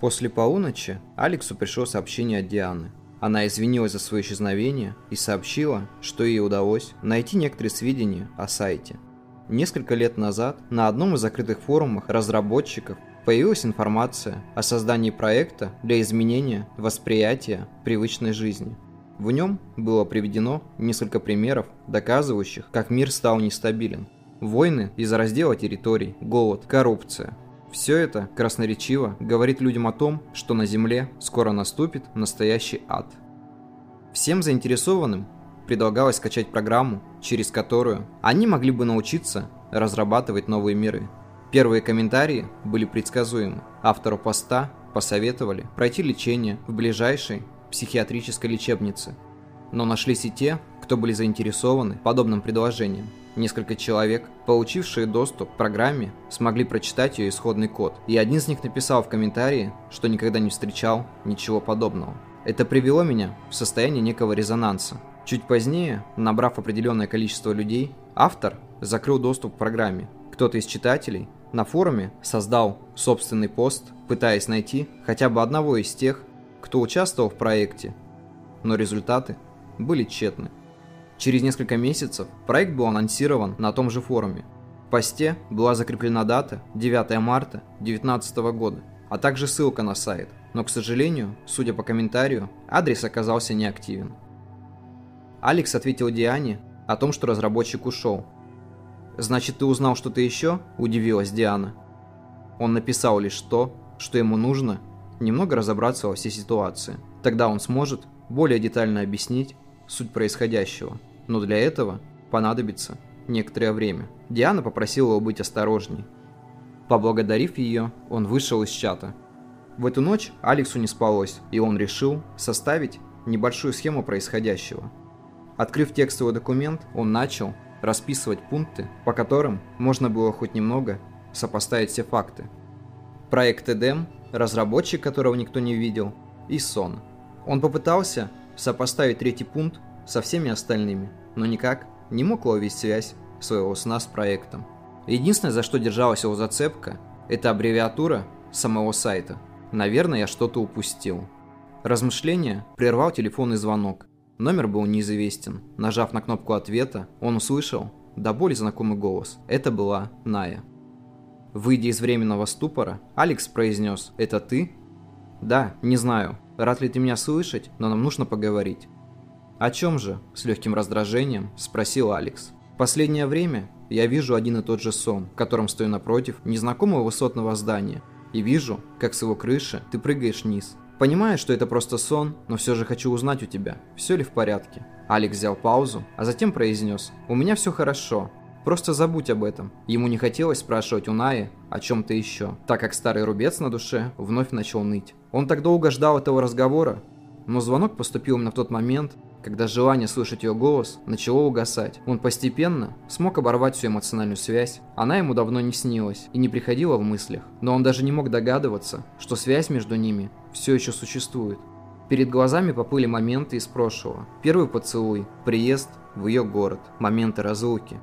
После полуночи Алексу пришло сообщение от Дианы. Она извинилась за свое исчезновение и сообщила, что ей удалось найти некоторые сведения о сайте. Несколько лет назад на одном из закрытых форумах разработчиков появилась информация о создании проекта для изменения восприятия привычной жизни. В нем было приведено несколько примеров, доказывающих, как мир стал нестабилен. Войны из-за раздела территорий, голод, коррупция – все это красноречиво говорит людям о том, что на Земле скоро наступит настоящий ад. Всем заинтересованным предлагалось скачать программу, через которую они могли бы научиться разрабатывать новые миры. Первые комментарии были предсказуемы. Автору поста посоветовали пройти лечение в ближайшей психиатрической лечебнице. Но нашлись и те, кто были заинтересованы подобным предложением. Несколько человек, получившие доступ к программе, смогли прочитать ее исходный код, и один из них написал в комментарии, что никогда не встречал ничего подобного. Это привело меня в состояние некого резонанса. Чуть позднее, набрав определенное количество людей, автор закрыл доступ к программе. Кто-то из читателей на форуме создал собственный пост, пытаясь найти хотя бы одного из тех, кто участвовал в проекте, но результаты были тщетны. Через несколько месяцев проект был анонсирован на том же форуме. В посте была закреплена дата 9 марта 2019 года, а также ссылка на сайт, но, к сожалению, судя по комментарию, адрес оказался неактивен. Алекс ответил Диане о том, что разработчик ушел. «Значит, ты узнал что-то еще?» – удивилась Диана. Он написал лишь то, что ему нужно немного разобраться во всей ситуации. Тогда он сможет более детально объяснить суть происходящего но для этого понадобится некоторое время. Диана попросила его быть осторожней. Поблагодарив ее, он вышел из чата. В эту ночь Алексу не спалось, и он решил составить небольшую схему происходящего. Открыв текстовый документ, он начал расписывать пункты, по которым можно было хоть немного сопоставить все факты. Проект Эдем, разработчик которого никто не видел, и сон. Он попытался сопоставить третий пункт со всеми остальными, но никак не мог ловить связь своего сна с проектом. Единственное, за что держалась его зацепка, это аббревиатура самого сайта. Наверное, я что-то упустил. Размышление прервал телефонный звонок. Номер был неизвестен. Нажав на кнопку ответа, он услышал до боли знакомый голос. Это была Ная. Выйдя из временного ступора, Алекс произнес «Это ты?» «Да, не знаю. Рад ли ты меня слышать, но нам нужно поговорить. «О чем же?» – с легким раздражением спросил Алекс. «Последнее время я вижу один и тот же сон, в котором стою напротив незнакомого высотного здания, и вижу, как с его крыши ты прыгаешь вниз. Понимаю, что это просто сон, но все же хочу узнать у тебя, все ли в порядке». Алекс взял паузу, а затем произнес «У меня все хорошо, Просто забудь об этом. Ему не хотелось спрашивать у Наи о чем-то еще, так как старый рубец на душе вновь начал ныть. Он так долго ждал этого разговора, но звонок поступил именно в тот момент, когда желание слышать ее голос начало угасать. Он постепенно смог оборвать всю эмоциональную связь. Она ему давно не снилась и не приходила в мыслях. Но он даже не мог догадываться, что связь между ними все еще существует. Перед глазами поплыли моменты из прошлого. Первый поцелуй, приезд в ее город, моменты разлуки.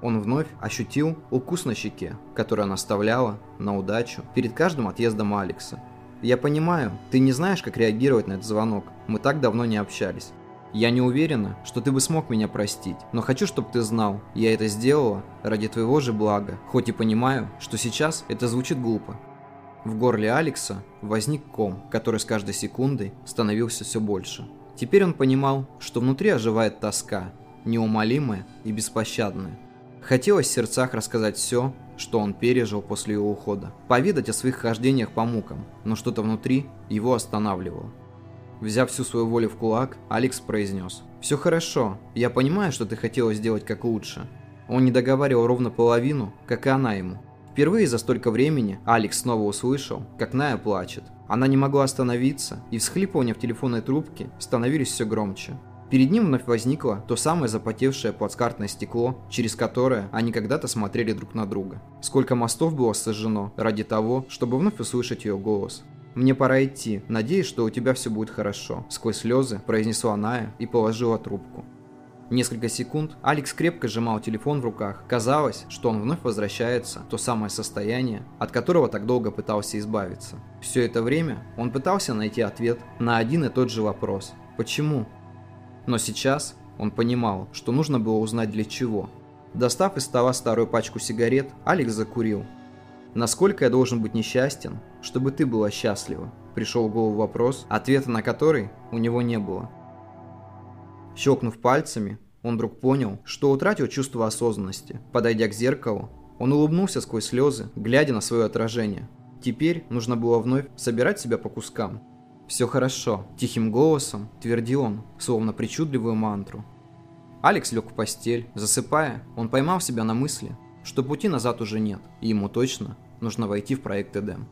Он вновь ощутил укус на щеке, который она оставляла на удачу перед каждым отъездом Алекса. «Я понимаю, ты не знаешь, как реагировать на этот звонок. Мы так давно не общались. Я не уверена, что ты бы смог меня простить, но хочу, чтобы ты знал, я это сделала ради твоего же блага, хоть и понимаю, что сейчас это звучит глупо. В горле Алекса возник ком, который с каждой секундой становился все больше. Теперь он понимал, что внутри оживает тоска, неумолимая и беспощадная. Хотелось в сердцах рассказать все, что он пережил после его ухода, поведать о своих хождениях по мукам, но что-то внутри его останавливало. Взяв всю свою волю в кулак, Алекс произнес. «Все хорошо. Я понимаю, что ты хотела сделать как лучше». Он не договаривал ровно половину, как и она ему. Впервые за столько времени Алекс снова услышал, как Ная плачет. Она не могла остановиться, и всхлипывания в телефонной трубке становились все громче. Перед ним вновь возникло то самое запотевшее плацкартное стекло, через которое они когда-то смотрели друг на друга. Сколько мостов было сожжено ради того, чтобы вновь услышать ее голос. «Мне пора идти. Надеюсь, что у тебя все будет хорошо», — сквозь слезы произнесла Ная и положила трубку. Несколько секунд Алекс крепко сжимал телефон в руках. Казалось, что он вновь возвращается в то самое состояние, от которого так долго пытался избавиться. Все это время он пытался найти ответ на один и тот же вопрос. Почему? Но сейчас он понимал, что нужно было узнать для чего. Достав из стола старую пачку сигарет, Алекс закурил. «Насколько я должен быть несчастен, чтобы ты была счастлива?» Пришел в голову вопрос, ответа на который у него не было. Щелкнув пальцами, он вдруг понял, что утратил чувство осознанности. Подойдя к зеркалу, он улыбнулся сквозь слезы, глядя на свое отражение. Теперь нужно было вновь собирать себя по кускам. «Все хорошо», – тихим голосом твердил он, словно причудливую мантру. Алекс лег в постель. Засыпая, он поймал себя на мысли, что пути назад уже нет, и ему точно нужно войти в проект Эдем.